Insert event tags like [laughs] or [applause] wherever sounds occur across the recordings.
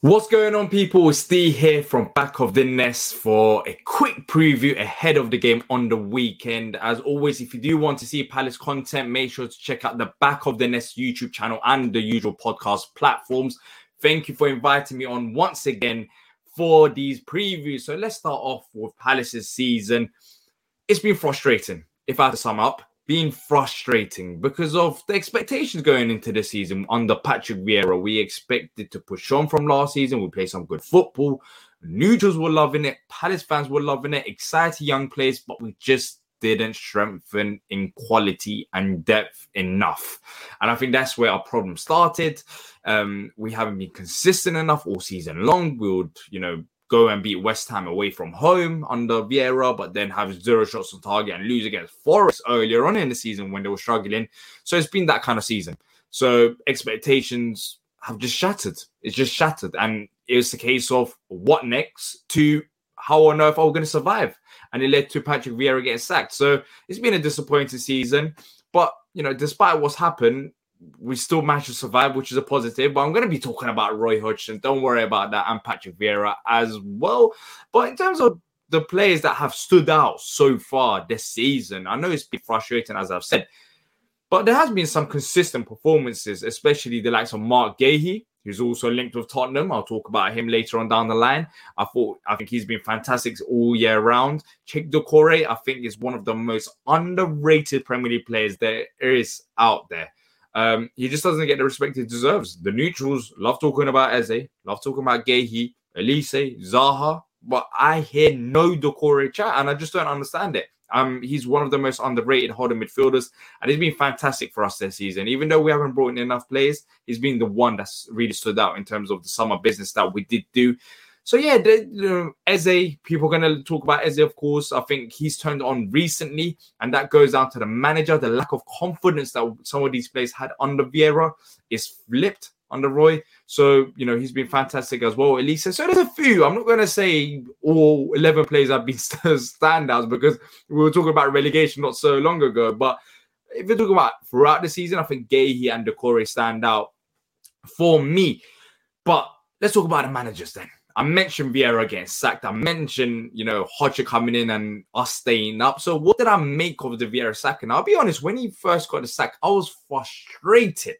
What's going on, people? Steve here from Back of the Nest for a quick preview ahead of the game on the weekend. As always, if you do want to see Palace content, make sure to check out the Back of the Nest YouTube channel and the usual podcast platforms. Thank you for inviting me on once again for these previews. So let's start off with Palace's season. It's been frustrating, if I had to sum up being frustrating because of the expectations going into the season under Patrick Vieira. We expected to push on from last season. We play some good football. Neutrals were loving it. Palace fans were loving it. Exciting young players, but we just didn't strengthen in quality and depth enough. And I think that's where our problem started. Um, we haven't been consistent enough all season long. We would, you know, go and beat West Ham away from home under Vieira, but then have zero shots on target and lose against Forest earlier on in the season when they were struggling. So it's been that kind of season. So expectations have just shattered. It's just shattered. And it's the case of what next to how on earth are we going to survive? And it led to Patrick Vieira getting sacked. So it's been a disappointing season. But, you know, despite what's happened, we still managed to survive, which is a positive. But I'm going to be talking about Roy Hodgson. Don't worry about that. And Patrick Vieira as well. But in terms of the players that have stood out so far this season, I know it's been frustrating, as I've said. But there has been some consistent performances, especially the likes of Marc Guéhi, who's also linked with Tottenham. I'll talk about him later on down the line. I thought I think he's been fantastic all year round. Cheick Doucouré, I think, is one of the most underrated Premier League players there is out there. Um, he just doesn't get the respect he deserves. The neutrals love talking about Eze, love talking about Guéhi, Olise, Zaha, but I hear no Doucouré chat, and I just don't understand it. Um, he's one of the most underrated holding midfielders, and he's been fantastic for us this season. Even though we haven't brought in enough players, he's been the one that's really stood out in terms of the summer business that we did do. So yeah, the, the, Eze, people are going to talk about Eze, of course. I think he's turned on recently, and that goes down to the manager. The lack of confidence that some of these players had under Vieira is flipped under Roy. So, you know, he's been fantastic as well. Elisa. So there's a few. I'm not going to say all 11 players have been [laughs] standouts because we were talking about relegation not so long ago. But if you're talking about throughout the season, I think Guéhi and Doucouré stand out for me. But let's talk about the managers then. I mentioned Vieira getting sacked. I mentioned, you know, Hodger coming in and us staying up. So what did I make of the Vieira sack? And I'll be honest, when he first got the sack, I was frustrated.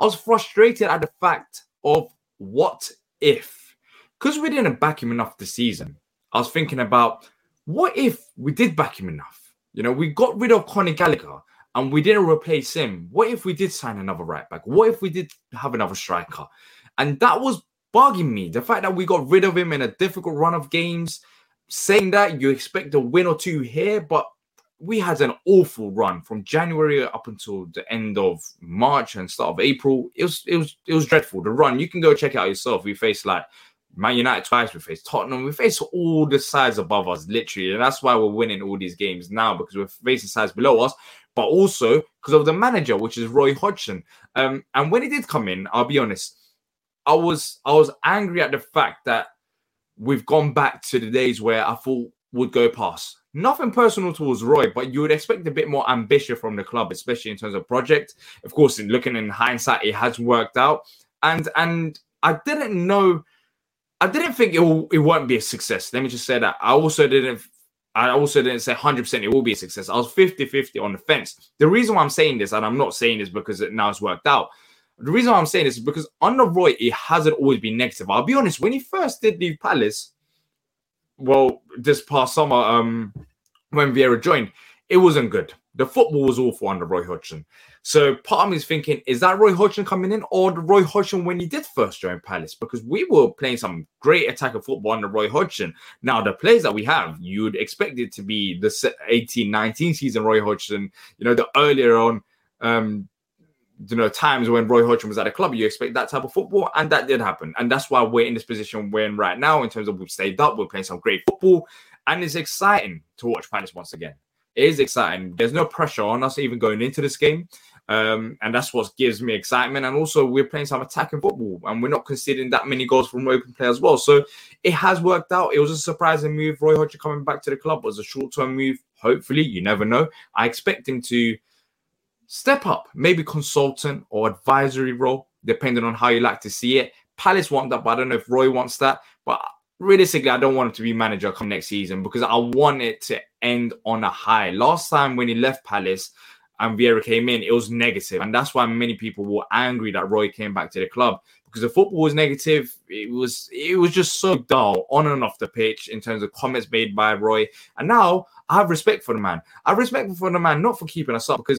I was frustrated at the fact of what if, because we didn't back him enough this season. I was thinking about what if we did back him enough? You know, we got rid of Conor Gallagher and we didn't replace him. What if we did sign another right back? What if we did have another striker? And that was bugging me. The fact that we got rid of him in a difficult run of games, saying that you expect a win or two here, but we had an awful run from January up until the end of March and start of April. It was it was it was dreadful. The run you can go check it out yourself. We faced like Man United twice. We faced Tottenham. We faced all the sides above us, literally, and that's why we're winning all these games now because we're facing sides below us, but also because of the manager, which is Roy Hodgson. Um, and when he did come in, I'll be honest I was I was angry at the fact that we've gone back to the days where I thought would go past. Nothing personal towards Roy, but you would expect a bit more ambition from the club, especially in terms of project. Of course, in looking in hindsight, it has worked out. And and I didn't know, I didn't think it will, it won't be a success. Let me just say that. I also didn't I also didn't say 100% it will be a success. I was 50 50 on the fence. The reason why I'm saying this, and I'm not saying this because it now it's worked out, the reason why I'm saying this is because under Roy, it hasn't always been negative. I'll be honest, when he first did leave Palace, well, this past summer, um, when Vieira joined, it wasn't good. The football was awful under Roy Hodgson. So part of me is thinking, is that Roy Hodgson coming in or the Roy Hodgson when he did first join Palace? Because we were playing some great attack of football under Roy Hodgson. Now, the players that we have, you'd expect it to be the 18 19 season Roy Hodgson, you know, the earlier on, um, you know, times when Roy Hodgson was at a club, you expect that type of football, and that did happen. And that's why we're in this position we're in right now, in terms of we've stayed up, we're playing some great football, and it's exciting to watch Palace once again. It is exciting. There's no pressure on us even going into this game. Um, and that's what gives me excitement. And also, we're playing some attacking football, and we're not conceding that many goals from open play as well. So it has worked out. It was a surprising move. Roy Hodgson coming back to the club was a short term move. Hopefully, you never know. I expect him to step up, maybe consultant or advisory role, depending on how you like to see it. Palace want that, but I don't know if Roy wants that. But realistically, I don't want him to be manager come next season because I want it to end on a high. Last time when he left Palace, and Vieira came in, it was negative, and that's why many people were angry that Roy came back to the club because the football was negative. It was it was just so dull on and off the pitch in terms of comments made by Roy. And now I have respect for the man. I have respect for the man not for keeping us up because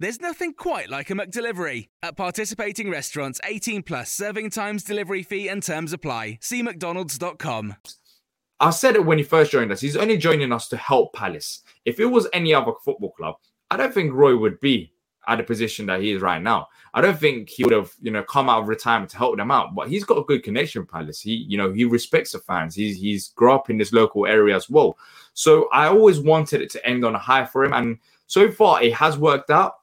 There's nothing quite like a McDelivery. At participating restaurants, 18 plus serving times, delivery fee, and terms apply. See McDonald's.com. I said it when he first joined us. He's only joining us to help Palace. If it was any other football club, I don't think Roy would be at the position that he is right now. I don't think he would have, you know, come out of retirement to help them out. But he's got a good connection with Palace. He, you know, he respects the fans. He's he's grew up in this local area as well. So I always wanted it to end on a high for him, and so far it has worked out.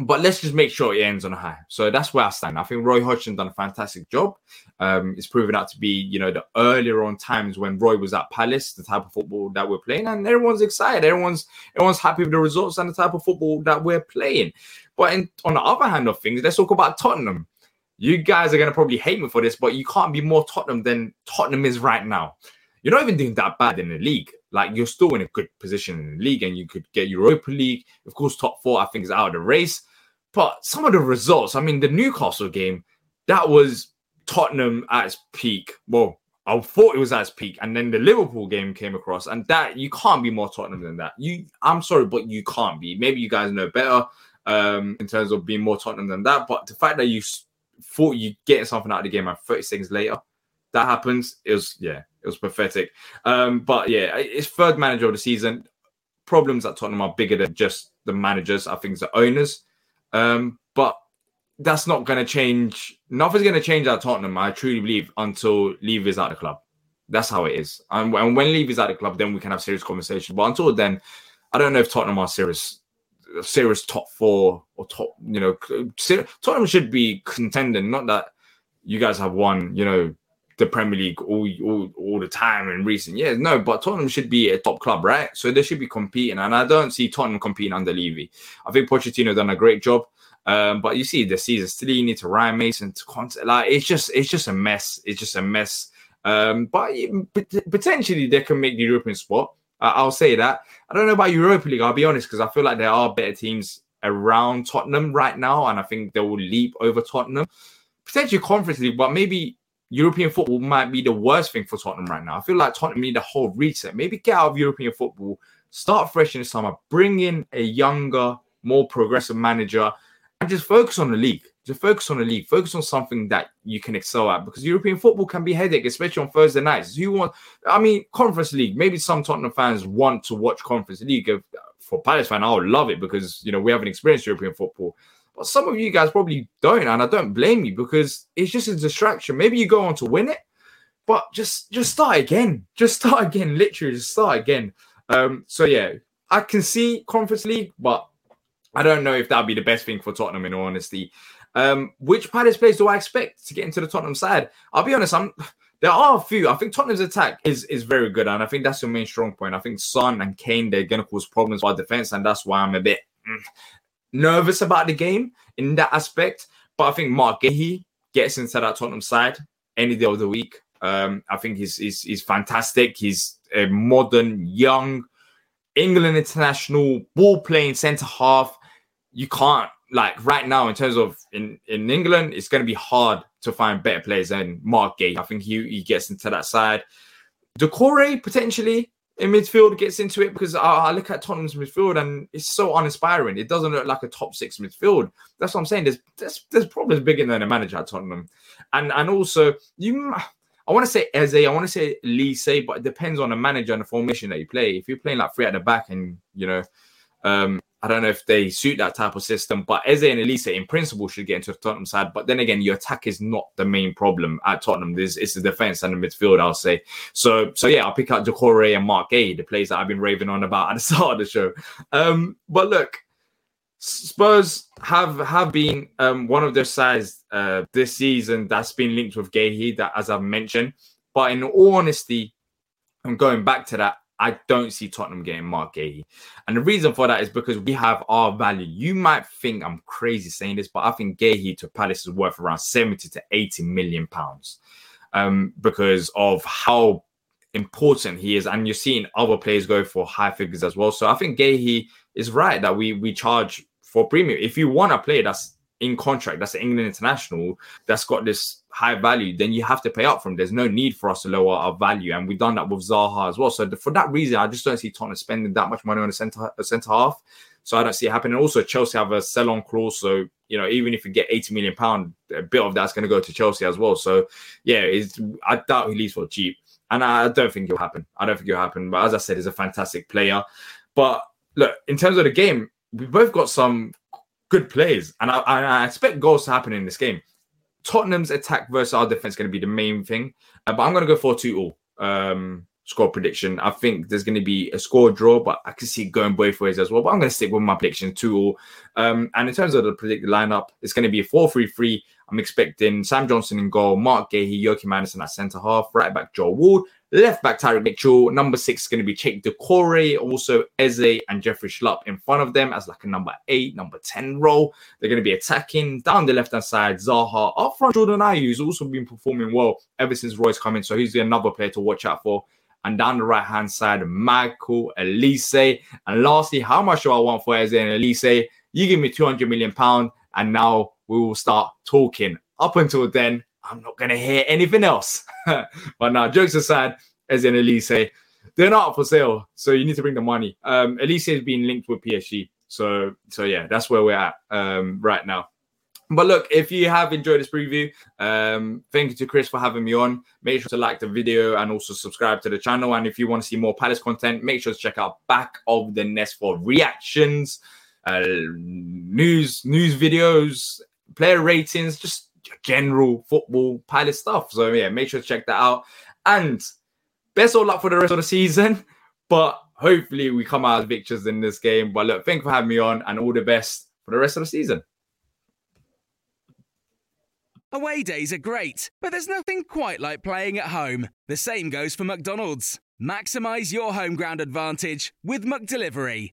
But let's just make sure it ends on a high. So that's where I stand. I think Roy Hodgson done a fantastic job. Um, it's proven out to be, you know, the earlier on times when Roy was at Palace, the type of football that we're playing, and everyone's excited. Everyone's everyone's happy with the results and the type of football that we're playing. But in, on the other hand of things, let's talk about Tottenham. You guys are gonna probably hate me for this, but you can't be more Tottenham than Tottenham is right now. You're not even doing that bad in the league. Like you're still in a good position in the league, and you could get Europa League. Of course, top four I think is out of the race. But some of the results, I mean, the Newcastle game, that was Tottenham at its peak. Well, I thought it was at its peak, and then the Liverpool game came across, and that you can't be more Tottenham than that. You, I'm sorry, but you can't be. Maybe you guys know better um, in terms of being more Tottenham than that. But the fact that you thought you getting something out of the game, and 30 seconds later, that happens. It was yeah, it was pathetic. Um, but yeah, it's third manager of the season. Problems at Tottenham are bigger than just the managers. I think it's the owners. Um, but that's not going to change. Nothing's going to change at Tottenham. I truly believe until Levy is at the club. That's how it is. And when, when Levy's at the club, then we can have serious conversation. But until then, I don't know if Tottenham are serious, serious top four or top. You know, Tottenham should be contending. Not that you guys have won. You know, the Premier League all, all all the time in recent years. No, but Tottenham should be a top club, right? So they should be competing, and I don't see Tottenham competing under Levy. I think Pochettino done a great job, um, but you see the season still you need to Ryan Mason to contact. Like it's just it's just a mess. It's just a mess. Um, but it- potentially they can make the European spot. I'll say that. I don't know about Europa League. I'll be honest because I feel like there are better teams around Tottenham right now, and I think they will leap over Tottenham. Potentially Conference League, but maybe European football might be the worst thing for Tottenham right now. I feel like Tottenham need a whole reset. Maybe get out of European football, start fresh in the summer, bring in a younger, more progressive manager, and just focus on the league. Just focus on the league. Focus on something that you can excel at because European football can be headache, especially on Thursday nights. You want, I mean, Conference League. Maybe some Tottenham fans want to watch Conference League. For Palace fan, I would love it because you know we haven't experienced European football. But some of you guys probably don't, and I don't blame you because it's just a distraction. Maybe you go on to win it, but just just start again. Just start again. Literally, just start again. Um, so yeah, I can see Conference League, but I don't know if that'd be the best thing for Tottenham. In all honesty, um, which Palace players do I expect to get into the Tottenham side? I'll be honest. I'm there are a few. I think Tottenham's attack is is very good, and I think that's your main strong point. I think Son and Kane they're to cause problems for our defense, and that's why I'm a bit. Nervous about the game in that aspect. But I think Marc Guéhi gets into that Tottenham side any day of the week. Um, I think he's, he's he's fantastic. He's a modern, young England international ball playing centre half. You can't like right now in terms of in in England, it's going to be hard to find better players than Marc Guéhi. I think he he gets into that side. Doucouré potentially in midfield gets into it because I, look at Tottenham's midfield and it's so uninspiring. It doesn't look like a top six midfield. That's what I'm saying. There's there's, there's problems bigger than a manager at Tottenham, and and also you. I want to say Eze, I want to say Lise, but it depends on the manager and the formation that you play. If you're playing like three at the back and you know um, I don't know if they suit that type of system, but Eze and Olise in principle should get into the Tottenham side. But then again, your attack is not the main problem at Tottenham. It's the defense and the midfield, I'll say. So, so yeah, I'll pick out Doucouré and Marc Guéhi, the players that I've been raving on about at the [laughs] start of the show. Um, but look, Spurs have have been um, one of their sides uh, this season that's been linked with Guéhi, that as I've mentioned. But in all honesty, I'm going back to that. I don't see Tottenham getting Marc Guéhi. And the reason for that is because we have our value. You might think I'm crazy saying this, but I think Guéhi to Palace is worth around 70 to 80 million pounds um, because of how important he is. And you're seeing other players go for high figures as well. So I think Guéhi is right that we we charge for premium. If you want a player that's in contract, that's an England international, that's got this high value, then you have to pay up from. There's no need for us to lower our value, and we've done that with Zaha as well. So for that reason, I just don't see Tottenham spending that much money on a centre a centre half. So I don't see it happening. Also, Chelsea have a sell-on clause, so you know even if you get 80 million pound, a bit of that's going to go to Chelsea as well. So yeah, I doubt he leaves for cheap, and I don't think it'll happen. I don't think it'll happen. But as I said, he's a fantastic player. But look, in terms of the game, we both got some good plays, and I, I, expect goals to happen in this game. Tottenham's attack versus our defense is going to be the main thing, uh, but I'm going to go for two all um, score prediction. I think there's going to be a score draw, but I can see it going both ways as well. But I'm going to stick with my prediction two all. Um, and in terms of the predicted lineup, it's going to be a 4 3 3. I'm expecting Sam Johnstone in goal, Marc Guéhi, Joachim Andersen at centre half, right back Joel Ward, Left back Tyrick Mitchell. Number six is going to be Cheick Doucouré. Also Eze and Jeffrey Schlupp in front of them as like a number eight, number 10 role. They're going to be attacking down the left hand side. Zaha up front. Jordan Ayew, who's also been performing well ever since Roy's coming. So he's another player to watch out for. And down the right hand side, Michael Olise. And lastly, how much do I want for Eze and Olise? You give me 200 million pounds, and now we will start talking. Up until then, I'm not going to hear anything else. [laughs] but now, jokes aside, as in Olise, they're not for sale. So you need to bring the money. Um, Olise has been linked with PSG. So, so yeah, that's where we're at um, right now. But look, if you have enjoyed this preview, um, thank you to Chris for having me on. Make sure to like the video and also subscribe to the channel. And if you want to see more Palace content, make sure to check out Back of the Nest for reactions, uh, news, news videos, player ratings, just general football pilot stuff. So yeah, make sure to check that out. And best of luck for the rest of the season. But hopefully we come out as victors in this game. But look, thank you for having me on and all the best for the rest of the season. Away days are great, but there's nothing quite like playing at home. The same goes for McDonald's. Maximize your home ground advantage with McDelivery.